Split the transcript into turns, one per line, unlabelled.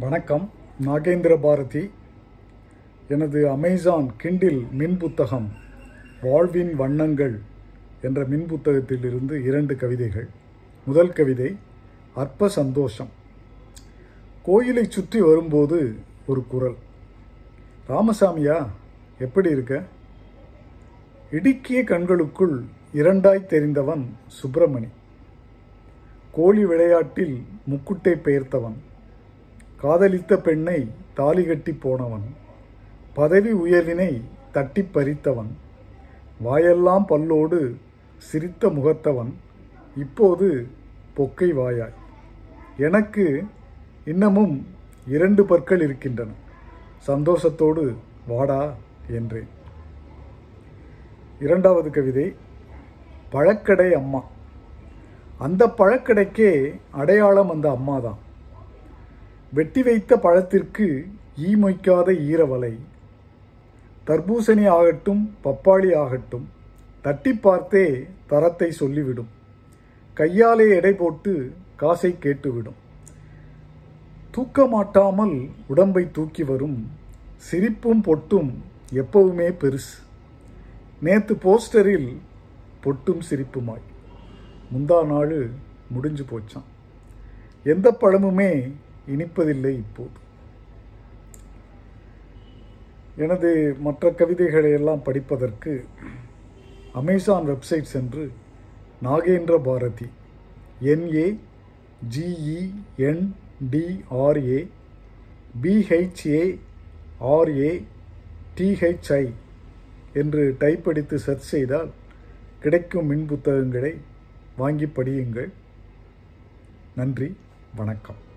வணக்கம். நாகேந்திர பாரதி எனது Amazon Kindle மின் புத்தகம் வாழ்வின் வண்ணங்கள் என்ற மின் புத்தகத்திலிருந்து இரண்டு கவிதைகள். முதல் கவிதை அற்ப சந்தோஷம். கோயிலை சுற்றி வரும்போது ஒரு குரல். ராமசாமியா எப்படி இருக்க? இடுக்கிய கண்களுக்குள் இரண்டாய் தெரிந்தவன் சுப்பிரமணி. கோழி விளையாட்டில் முக்குட்டை பெயர்த்தவன். காதலித்த பெண்ணை தாலி கட்டி போனவன். பதவி உயர்வினை தட்டி பறித்தவன். வாயெல்லாம் பல்லோடு சிரித்த முகத்தவன். இப்போது பொக்கை வாயாய். எனக்கு இன்னமும் இரண்டு பற்கள் இருக்கின்றன. சந்தோஷத்தோடு வாடா என்றேன். இரண்டாவது கவிதை பழக்கடை அம்மா. அந்த பழக்கடைக்கே அடையாளம் அந்த அம்மா தான் வெட்டி வைத்த பழத்திற்கு ஈ மொய்க்காத ஈரவலை தர்பூசணி ஆகட்டும் பப்பாளி ஆகட்டும் தட்டி பார்த்தே தரத்தை சொல்லிவிடும். கையாலே எடை போட்டு காசை கேட்டுவிடும். தூக்க மாட்டாமல் உடம்பை தூக்கி வரும் சிரிப்பும் பொட்டும் எப்பவுமே பெருசு. நேத்து போஸ்டரில் பொட்டும் சிரிப்புமாய். முந்தா நாள் முடிஞ்சு போச்சான் எந்த பழமுமே இனிப்பதில்லை இப்போது. எனது மற்ற கவிதைகளை எல்லாம் படிப்பதற்கு அமேசான் வெப்சைட் சென்று Nagendra Bharathi N A G E N D R A B H A R A T H I என்று டைப் அடித்து சர்ச் செய்தால் கிடைக்கும் மின் புத்தகங்களை வாங்கி படியுங்கள். நன்றி வணக்கம்.